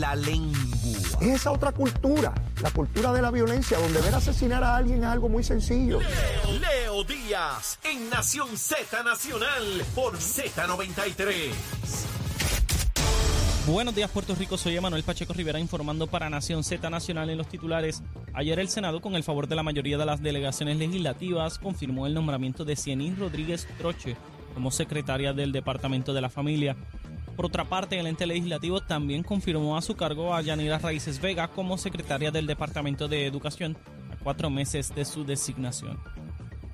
la lengua. Es esa otra cultura, la cultura de la violencia, donde ver asesinar a alguien es algo muy sencillo. Leo, Leo Díaz en Nación Z Nacional por Z93. Buenos días Puerto Rico, soy Emanuel Pacheco Rivera informando para Nación Z Nacional en los titulares. Ayer el Senado, con el favor de la mayoría de las delegaciones legislativas, confirmó el nombramiento de Cienís Rodríguez Troche como secretaria del Departamento de la Familia. Por otra parte, el ente legislativo también confirmó a su cargo a Yanira Raíces Vega como secretaria del Departamento de Educación a cuatro meses de su designación.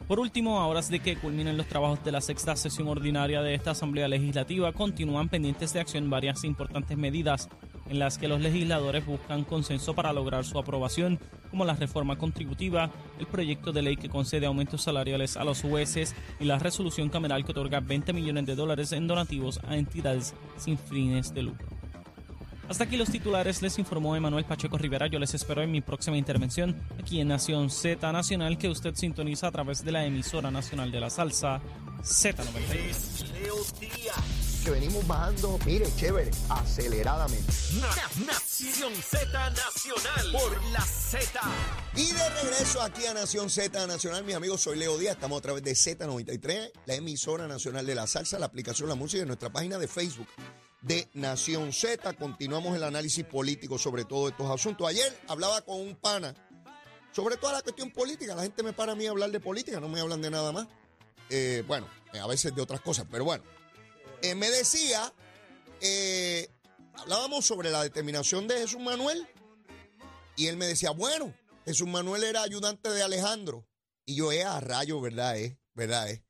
Por último, a horas de que culminen los trabajos de la sexta sesión ordinaria de esta Asamblea Legislativa, continúan pendientes de acción varias importantes medidas en las que los legisladores buscan consenso para lograr su aprobación, como la reforma contributiva, el proyecto de ley que concede aumentos salariales a los jueces y la resolución cameral que otorga 20 millones de dólares en donativos a entidades sin fines de lucro. Hasta aquí los titulares, les informó Emanuel Pacheco Rivera. Yo les espero en mi próxima intervención aquí en Nación Z Nacional, que usted sintoniza a través de la emisora nacional de la salsa Z93. Que venimos bajando, mire, chévere, aceleradamente. Na- Nación Z Nacional por la Z. Y de regreso aquí a Nación Z Nacional, mis amigos, soy Leo Díaz, estamos a través de Z93, la emisora nacional de la salsa, la aplicación La Música y nuestra página de Facebook de Nación Z. Continuamos el análisis político sobre todos estos asuntos. Ayer hablaba con un pana sobre toda la cuestión política. La gente me para a mí a hablar de política, no me hablan de nada más. Eh, bueno, a veces de otras cosas, pero bueno. Eh, me decía, eh, hablábamos sobre la determinación de Jesús Manuel y él me decía, bueno, Jesús Manuel era ayudante de Alejandro. Y yo, eh, a rayo, ¿verdad? Eh, ¿verdad? Eh.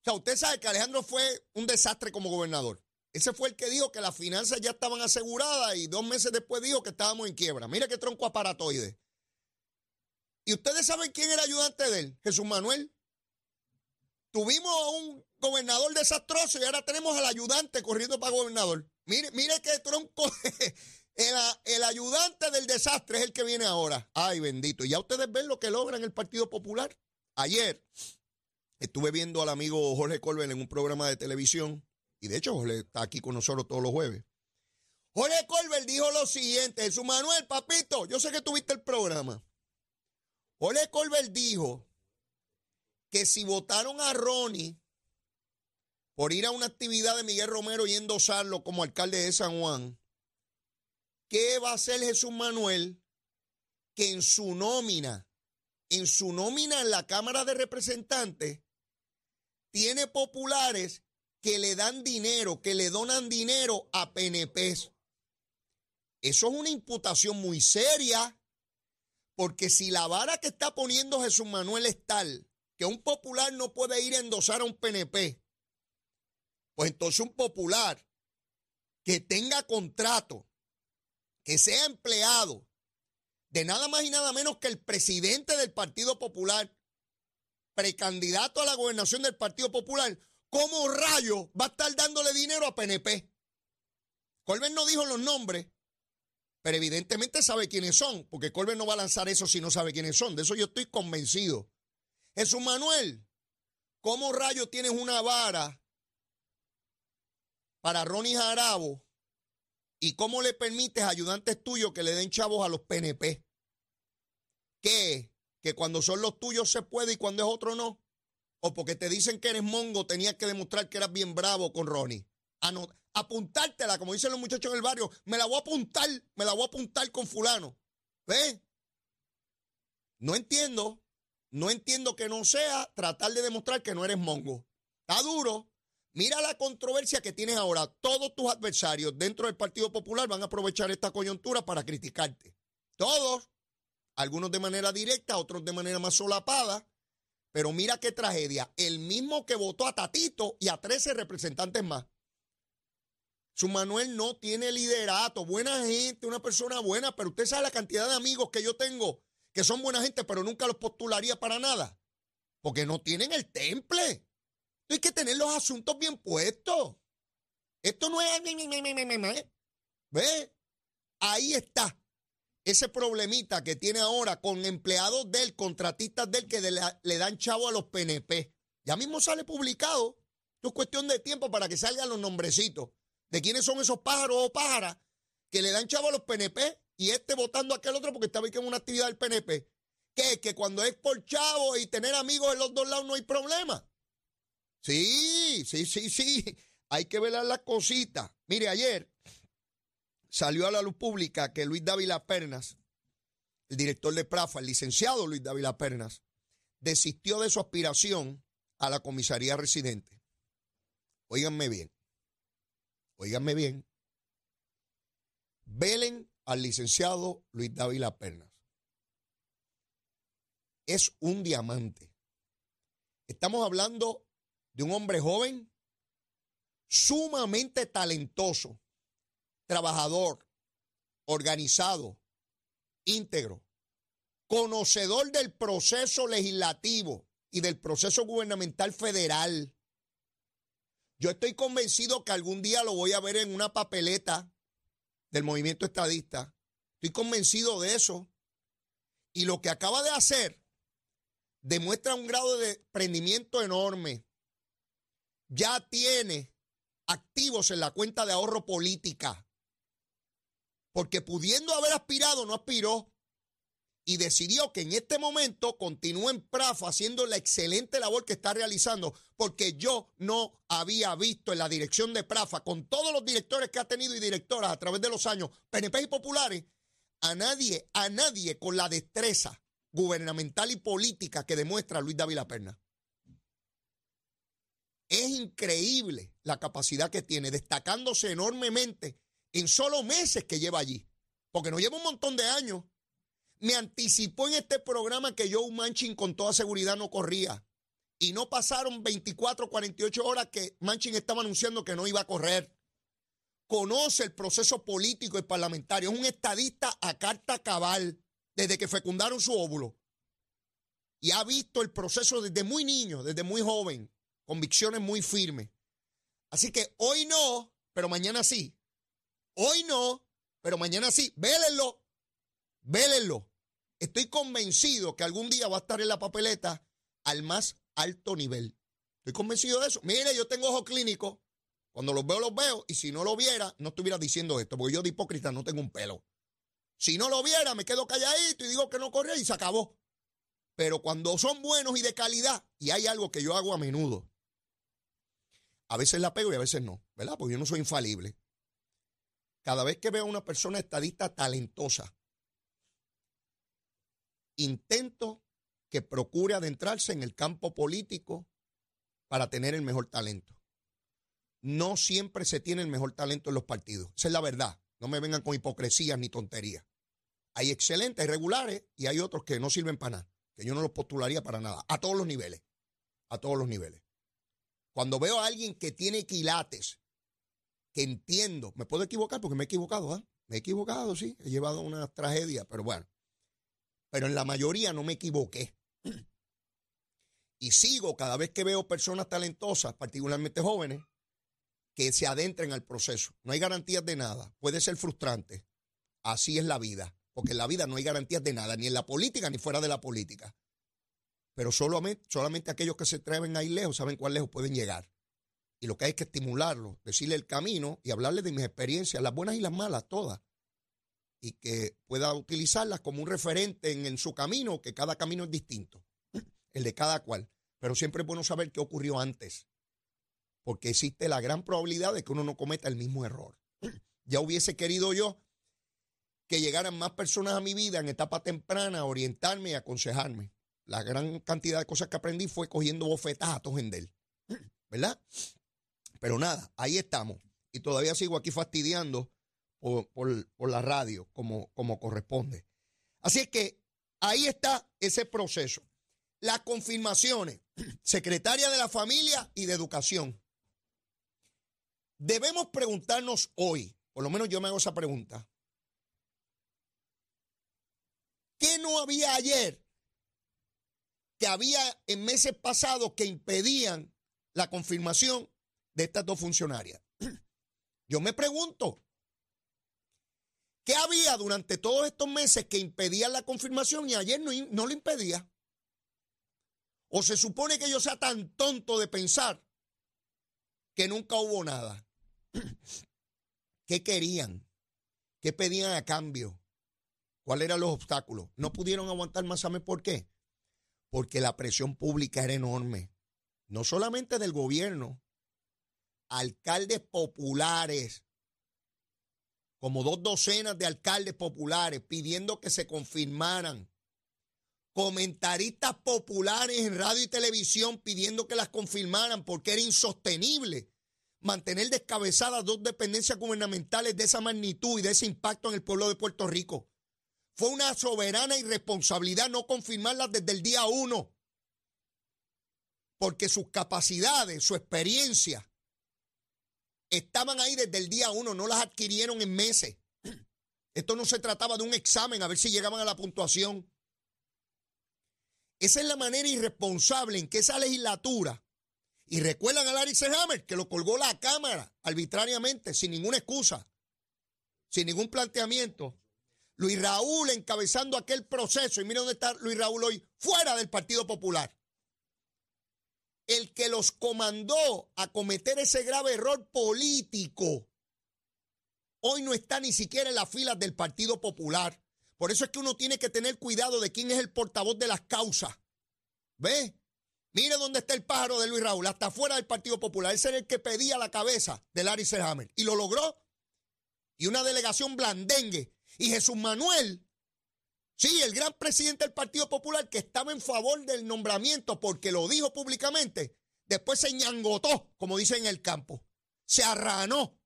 O sea, usted sabe que Alejandro fue un desastre como gobernador. Ese fue el que dijo que las finanzas ya estaban aseguradas y dos meses después dijo que estábamos en quiebra. Mira qué tronco aparatoide. ¿Y ustedes saben quién era ayudante de él? Jesús Manuel. Tuvimos un gobernador desastroso y ahora tenemos al ayudante corriendo para gobernador. Mire, mire qué tronco. El, ayudante del desastre es el que viene ahora. Ay, bendito. Y ya ustedes ven lo que logra en el Partido Popular. Ayer estuve viendo al amigo Jorge Colbert en un programa de televisión. Y de hecho, Jorge está aquí con nosotros todos los jueves. Jorge Colbert dijo lo siguiente: Jesús Manuel, papito, yo sé que tuviste el programa. Jorge Colbert dijo que si votaron a Ronnie por ir a una actividad de Miguel Romero y endosarlo como alcalde de San Juan, ¿qué va a hacer Jesús Manuel que en su nómina, en su nómina en la Cámara de Representantes, tiene populares que le dan dinero, que le donan dinero a PNPs? Eso es una imputación muy seria, porque si la vara que está poniendo Jesús Manuel es tal que un popular no puede ir a endosar a un PNP, pues entonces un popular que tenga contrato, que sea empleado de nada más y nada menos que el presidente del Partido Popular, precandidato a la gobernación del Partido Popular, ¿cómo rayo va a estar dándole dinero a PNP? Colbert no dijo los nombres, pero evidentemente sabe quiénes son, porque Colbert no va a lanzar eso si no sabe quiénes son. De eso yo estoy convencido. Jesús Manuel, ¿cómo rayo tienes una vara para Ronnie Jarabo y cómo le permites a ayudantes tuyos que le den chavos a los PNP? ¿Qué? ¿Que cuando son los tuyos se puede y cuando es otro no? ¿O porque te dicen que eres mongo tenías que demostrar que eras bien bravo con Ronnie? Ano- apuntártela, como dicen los muchachos en el barrio, me la voy a apuntar, me la voy a apuntar con fulano. ¿Ves? No entiendo, no entiendo que no sea tratar de demostrar que no eres mongo. Está duro. Mira la controversia que tienes ahora. Todos tus adversarios dentro del Partido Popular van a aprovechar esta coyuntura para criticarte. Todos. Algunos de manera directa, otros de manera más solapada. Pero mira qué tragedia. El mismo que votó a Tatito y a 13 representantes más. Su Manuel no tiene liderato, buena gente, una persona buena, pero usted sabe la cantidad de amigos que yo tengo que son buena gente, pero nunca los postularía para nada. Porque no tienen el temple. Hay que tener los asuntos bien puestos. Esto no es... ¿Ve? Ahí está ese problemita que tiene ahora con empleados de él, contratistas de él, que le, dan chavo a los PNP. Ya mismo sale publicado. Esto es cuestión de tiempo para que salgan los nombrecitos de quiénes son esos pájaros o pájaras que le dan chavo a los PNP y este votando aquel otro porque estaba en una actividad del PNP. ¿Qué? Que cuando es por chavo y tener amigos en los dos lados no hay problema. Sí, sí, sí, sí. Hay que velar las cositas. Mire, ayer salió a la luz pública que Luis Dávila Pernas, el director de Prafa, el licenciado Luis Dávila Pernas, desistió de su aspiración a la comisaría residente. Óiganme bien. Óiganme bien. Velen al licenciado Luis Dávila Pernas. Es un diamante. Estamos hablando de un hombre joven, sumamente talentoso, trabajador, organizado, íntegro, conocedor del proceso legislativo y del proceso gubernamental federal. Yo estoy convencido que algún día lo voy a ver en una papeleta del movimiento estadista. Estoy convencido de eso. Y lo que acaba de hacer demuestra un grado de prendimiento enorme. Ya tiene activos en la cuenta de ahorro política. Porque pudiendo haber aspirado, no aspiró. Y decidió que en este momento continúe en Prafa haciendo la excelente labor que está realizando. Porque yo no había visto en la dirección de Prafa, con todos los directores que ha tenido y directoras a través de los años, PNP y populares, a nadie, a nadie con la destreza gubernamental y política que demuestra Luis Dávila Perna. Es increíble la capacidad que tiene, destacándose enormemente en solo meses que lleva allí, porque no lleva un montón de años. Me anticipó en este programa que Joe Manchin con toda seguridad no corría. Y no pasaron 24, 48 horas que Manchin estaba anunciando que no iba a correr. Conoce el proceso político y parlamentario. Es un estadista a carta cabal desde que fecundaron su óvulo. Y ha visto el proceso desde muy niño, desde muy joven, convicciones muy firmes. Así que hoy no, pero mañana sí. Hoy no, pero mañana sí. Vélenlo, vélenlo. Estoy convencido que algún día va a estar en la papeleta al más alto nivel. Estoy convencido de eso. Mire, yo tengo ojo clínico. Cuando los veo, los veo. Y si no lo viera, no estuviera diciendo esto, porque yo de hipócrita no tengo un pelo. Si no lo viera, me quedo calladito y digo que no corría y se acabó. Pero cuando son buenos y de calidad, y hay algo que yo hago a menudo, a veces la pego y a veces no, ¿verdad? Porque yo no soy infalible. Cada vez que veo a una persona estadista talentosa, intento que procure adentrarse en el campo político para tener el mejor talento. No siempre se tiene el mejor talento en los partidos. Esa es la verdad. No me vengan con hipocresías ni tonterías. Hay excelentes, hay regulares y hay otros que no sirven para nada, que yo no los postularía para nada, a todos los niveles, a todos los niveles. Cuando veo a alguien que tiene quilates, que entiendo, me puedo equivocar porque me he equivocado, ¿ah? Me he equivocado, sí, he llevado una tragedia, pero bueno. Pero en la mayoría no me equivoqué. Y sigo cada vez que veo personas talentosas, particularmente jóvenes, que se adentren al proceso. No hay garantías de nada. Puede ser frustrante. Así es la vida porque en la vida no hay garantías de nada, ni en la política ni fuera de la política. Pero solamente, solamente aquellos que se atreven a ir lejos saben cuán lejos pueden llegar. Y lo que hay que estimularlos, decirle el camino y hablarle de mis experiencias, las buenas y las malas, todas. Y que pueda utilizarlas como un referente en, en su camino, que cada camino es distinto, el de cada cual. Pero siempre es bueno saber qué ocurrió antes, porque existe la gran probabilidad de que uno no cometa el mismo error. Ya hubiese querido yo que llegaran más personas a mi vida en etapa temprana a orientarme y aconsejarme. La gran cantidad de cosas que aprendí fue cogiendo bofetazos en él. ¿Verdad? Pero nada, ahí estamos. Y todavía sigo aquí fastidiando por, la radio como, como corresponde. Así es que ahí está ese proceso. Las confirmaciones, secretaria de la familia y de educación. Debemos preguntarnos hoy, por lo menos yo me hago esa pregunta, ¿Qué no había ayer que había en meses pasados que impedían la confirmación de estas dos funcionarias? Yo me pregunto, ¿qué había durante todos estos meses que impedían la confirmación y ayer no, no lo impedía? ¿O se supone que yo sea tan tonto de pensar que nunca hubo nada? ¿Qué querían? ¿Qué pedían a cambio? ¿Cuáles eran los obstáculos? No pudieron aguantar más, ¿saben por qué? Porque la presión pública era enorme. No solamente del gobierno, alcaldes populares, como dos docenas de alcaldes populares pidiendo que se confirmaran, comentaristas populares en radio y televisión pidiendo que las confirmaran porque era insostenible mantener descabezadas dos dependencias gubernamentales de esa magnitud y de ese impacto en el pueblo de Puerto Rico. Fue una soberana irresponsabilidad no confirmarlas desde el día uno, porque sus capacidades, su experiencia, estaban ahí desde el día uno, no las adquirieron en meses. Esto no se trataba de un examen a ver si llegaban a la puntuación. Esa es la manera irresponsable en que esa legislatura, y recuerdan a Larry Hammer, que lo colgó la Cámara arbitrariamente, sin ninguna excusa, sin ningún planteamiento. Luis Raúl encabezando aquel proceso, y mira dónde está Luis Raúl hoy, fuera del Partido Popular el que los comandó a cometer ese grave error político, hoy no está ni siquiera en las filas del Partido Popular. Por eso es que uno tiene que tener cuidado de quién es el portavoz de las causas. ¿Ve? Mire dónde está el pájaro de Luis Raúl, hasta fuera del Partido Popular. Ese era el que pedía la cabeza de Larry Selhammer. Y lo logró. Y una delegación blandengue. Y Jesús Manuel Sí, el gran presidente del Partido Popular que estaba en favor del nombramiento porque lo dijo públicamente, después se ñangotó, como dicen en el campo. Se arranó.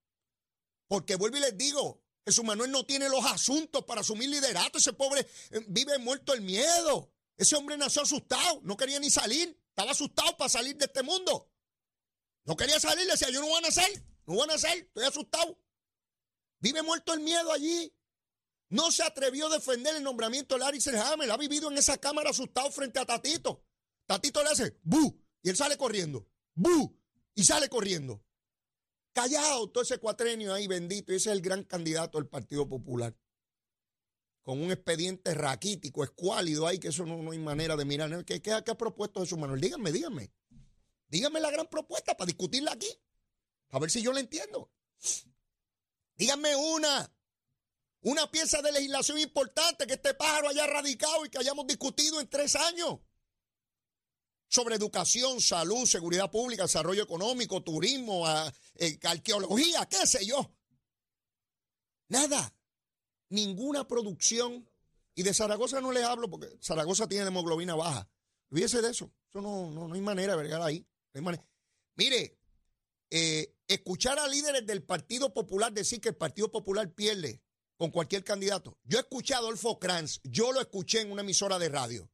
Porque vuelvo y les digo, Jesús Manuel no tiene los asuntos para asumir liderato. Ese pobre eh, vive muerto el miedo. Ese hombre nació asustado, no quería ni salir. Estaba asustado para salir de este mundo. No quería salir, le decía, yo no voy a nacer, no voy a nacer, estoy asustado. Vive muerto el miedo allí. No se atrevió a defender el nombramiento de Larry Selhammer. Ha vivido en esa cámara asustado frente a Tatito. Tatito le hace ¡bu! Y él sale corriendo. ¡bu! Y sale corriendo. Callado todo ese cuatrenio ahí, bendito. Y ese es el gran candidato del Partido Popular. Con un expediente raquítico, escuálido ahí, que eso no, hay manera de mirar. ¿Qué, qué, qué ha propuesto Jesús Manuel? Díganme, díganme. Díganme la gran propuesta para discutirla aquí. A ver si yo la entiendo. Díganme una. Una pieza de legislación importante que este pájaro haya radicado y que hayamos discutido en tres años. Sobre educación, salud, seguridad pública, desarrollo económico, turismo, eh, arqueología, qué sé yo. Nada. Ninguna producción. Y de Zaragoza no les hablo porque Zaragoza tiene hemoglobina baja. Olvídese de eso. Eso no, no, hay manera de vergar ahí. Mire, eh, escuchar a líderes del Partido Popular decir que el Partido Popular pierde con cualquier candidato. Yo escuché a Adolfo Kranz, yo lo escuché en una emisora de radio,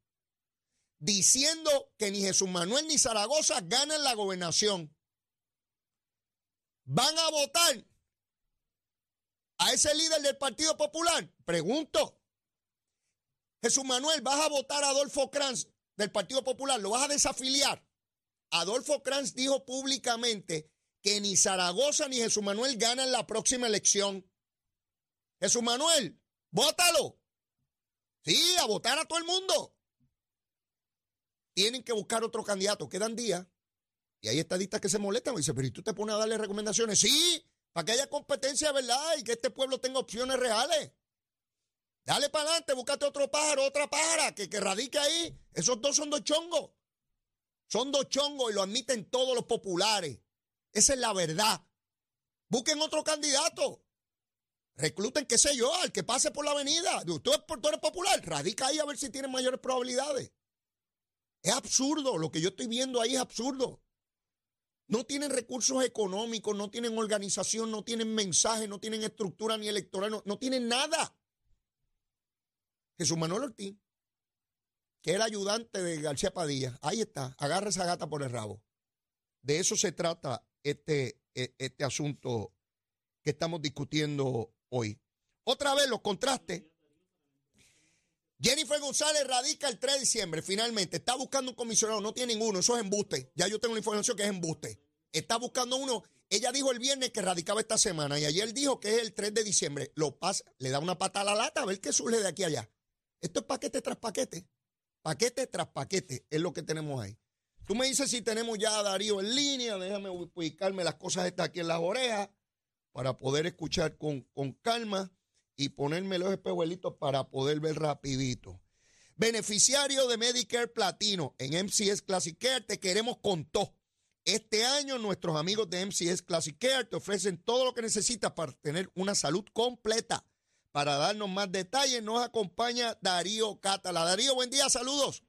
diciendo que ni Jesús Manuel ni Zaragoza ganan la gobernación. ¿Van a votar a ese líder del Partido Popular? Pregunto. Jesús Manuel, ¿vas a votar a Adolfo Kranz del Partido Popular? ¿Lo vas a desafiliar? Adolfo Kranz dijo públicamente que ni Zaragoza ni Jesús Manuel ganan la próxima elección. Jesús Manuel, vótalo. Sí, a votar a todo el mundo. Tienen que buscar otro candidato. Quedan días. Y hay estadistas que se molestan. Y dicen, pero ¿y tú te pones a darle recomendaciones? Sí, para que haya competencia, ¿verdad? Y que este pueblo tenga opciones reales. Dale para adelante, búscate otro pájaro, otra pájara que, que radique ahí. Esos dos son dos chongos. Son dos chongos y lo admiten todos los populares. Esa es la verdad. Busquen otro candidato. Recluten, qué sé yo, al que pase por la avenida. Tú, tú eres popular, radica ahí a ver si tiene mayores probabilidades. Es absurdo, lo que yo estoy viendo ahí es absurdo. No tienen recursos económicos, no tienen organización, no tienen mensaje, no tienen estructura ni electoral, no, tienen nada. Jesús Manuel Ortiz, que era ayudante de García Padilla, ahí está, agarra esa gata por el rabo. De eso se trata este, e, este asunto que estamos discutiendo hoy. Otra vez los contrastes. Jennifer González radica el 3 de diciembre, finalmente. Está buscando un comisionado, no tiene ninguno, eso es embuste. Ya yo tengo la información que es embuste. Está buscando uno. Ella dijo el viernes que radicaba esta semana y ayer dijo que es el 3 de diciembre. Lo pasa, le da una pata a la lata a ver qué surge de aquí allá. Esto es paquete tras paquete. Paquete tras paquete es lo que tenemos ahí. Tú me dices si tenemos ya a Darío en línea, déjame ubicarme las cosas estas aquí en las orejas para poder escuchar con, calma y ponerme los espejuelitos para poder ver rapidito. Beneficiario de Medicare Platino en MCS Classic Care, te queremos con todo. Este año nuestros amigos de MCS Classic Care te ofrecen todo lo que necesitas para tener una salud completa. Para darnos más detalles nos acompaña Darío Catala. Darío, buen día, saludos.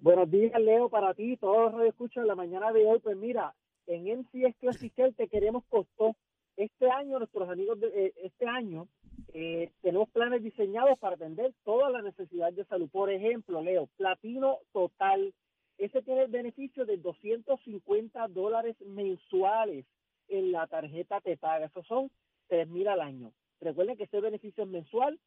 Buenos días, Leo, para ti, todos los escuchan la mañana de hoy. Pues mira, en MCS Classic Care te queremos costó. Este año, nuestros amigos de eh, este año, eh, tenemos planes diseñados para atender todas las necesidades de salud. Por ejemplo, Leo, Platino Total. Ese tiene el beneficio de 250 dólares mensuales en la tarjeta Te Paga. Esos son 3 mil al año. Recuerden que ese beneficio es mensual.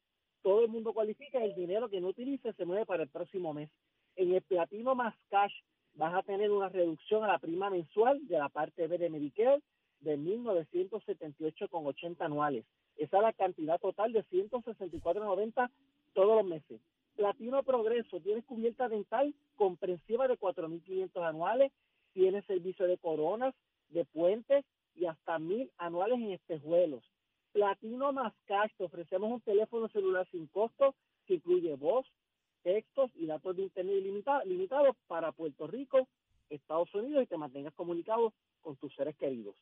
Todo el mundo cualifica. El dinero que no utilice se mueve para el próximo mes. En el Platino más Cash vas a tener una reducción a la prima mensual de la parte B de Medicare de 1.978,80 anuales. Esa es la cantidad total de 164.90 todos los meses. Platino Progreso tiene cubierta dental comprensiva de 4.500 anuales, tiene servicio de coronas, de puentes y hasta mil anuales en espejuelos. Platino más Cash, te ofrecemos un teléfono celular sin costo que incluye voz, textos y datos de internet limitados para Puerto Rico, Estados Unidos y te mantengas comunicado con tus seres queridos.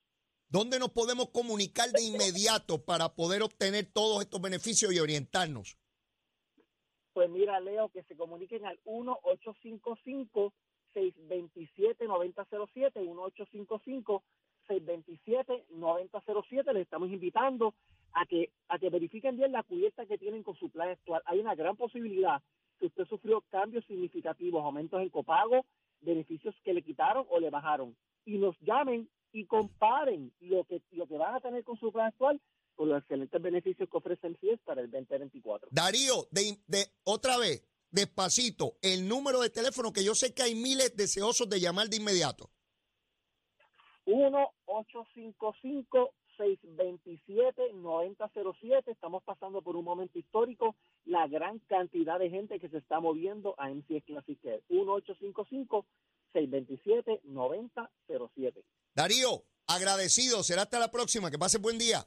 ¿Dónde nos podemos comunicar de inmediato para poder obtener todos estos beneficios y orientarnos? Pues mira, Leo, que se comuniquen al 1-855-627-9007, 1-855-627-9007. Les estamos invitando a que, a que verifiquen bien la cubierta que tienen con su plan actual. Hay una gran posibilidad que usted sufrió cambios significativos, aumentos en copago, beneficios que le quitaron o le bajaron. Y nos llamen y comparen lo que, lo que van a tener con su plan actual con los excelentes beneficios que ofrecen CIES para el 2024. Darío, de, de otra vez, despacito, el número de teléfono que yo sé que hay miles deseosos de llamar de inmediato. 1-855-627-9007. Estamos pasando por un momento histórico. La gran cantidad de gente que se está moviendo a MCS Classic Care. 1-855-627-9007. Darío, agradecido. Será hasta la próxima. Que pase buen día.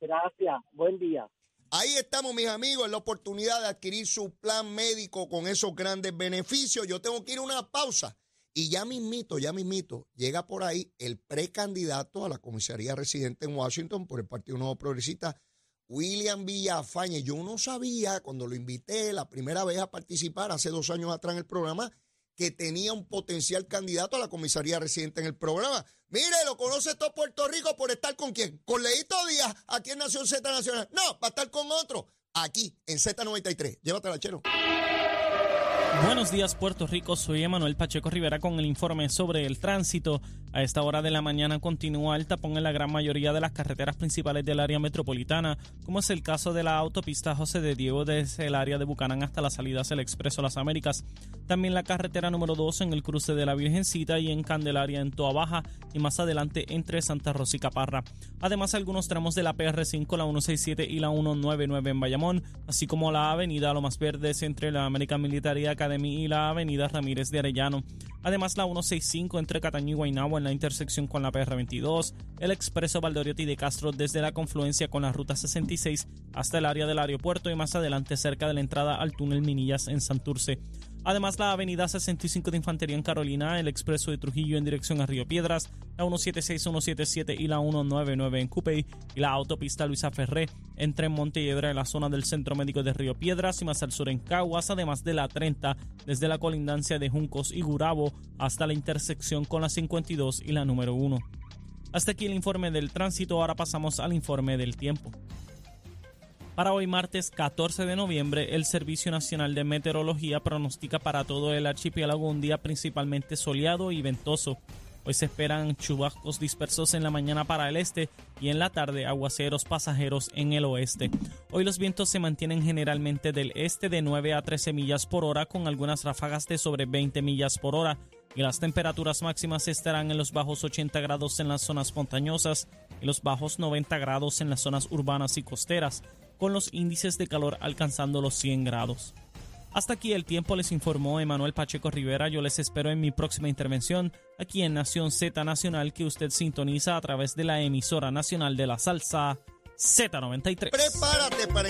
Gracias. Buen día. Ahí estamos, mis amigos, en la oportunidad de adquirir su plan médico con esos grandes beneficios. Yo tengo que ir a una pausa. Y ya mismito, ya mismito, llega por ahí el precandidato a la comisaría residente en Washington por el Partido Nuevo Progresista, William Villafañe. Yo no sabía cuando lo invité la primera vez a participar hace dos años atrás en el programa que tenía un potencial candidato a la comisaría residente en el programa. Mire, lo conoce todo Puerto Rico por estar con quién? Con Leito Díaz, aquí en Nación Z Nacional. No, va a estar con otro, aquí en Z93. Llévatela, chero. Buenos días Puerto Rico, soy Emanuel Pacheco Rivera con el informe sobre el tránsito. A esta hora de la mañana continúa el tapón en la gran mayoría de las carreteras principales del área metropolitana, como es el caso de la autopista José de Diego desde el área de Bucanán hasta las salidas del Expreso Las Américas. También la carretera número 2 en el cruce de la Virgencita y en Candelaria en Toa Baja y más adelante entre Santa Rosa y Caparra. Además algunos tramos de la PR5, la 167 y la 199 en Bayamón, así como la avenida Lomas Verdes entre la American Military Academy y la avenida Ramírez de Arellano. Además la 165 entre Cataño y Guaynabo en la intersección con la PR22, el expreso Valdoriotti de Castro desde la confluencia con la ruta 66 hasta el área del aeropuerto y más adelante cerca de la entrada al túnel Minillas en Santurce. Además, la avenida 65 de Infantería en Carolina, el expreso de Trujillo en dirección a Río Piedras, la 176, 177 y la 199 en Cupey y la autopista Luisa Ferré entre Montelledra en la zona del Centro Médico de Río Piedras y más al sur en Caguas, además de la 30 desde la colindancia de Juncos y Gurabo hasta la intersección con la 52 y la número 1. Hasta aquí el informe del tránsito, ahora pasamos al informe del tiempo. Para hoy martes 14 de noviembre, el Servicio Nacional de Meteorología pronostica para todo el archipiélago un día principalmente soleado y ventoso. Hoy se esperan chubascos dispersos en la mañana para el este y en la tarde aguaceros pasajeros en el oeste. Hoy los vientos se mantienen generalmente del este de 9 a 13 millas por hora con algunas ráfagas de sobre 20 millas por hora y las temperaturas máximas estarán en los bajos 80 grados en las zonas montañosas y los bajos 90 grados en las zonas urbanas y costeras con los índices de calor alcanzando los 100 grados. Hasta aquí el tiempo les informó Emanuel Pacheco Rivera. Yo les espero en mi próxima intervención aquí en Nación Z Nacional que usted sintoniza a través de la emisora nacional de la salsa Z93. Prepárate para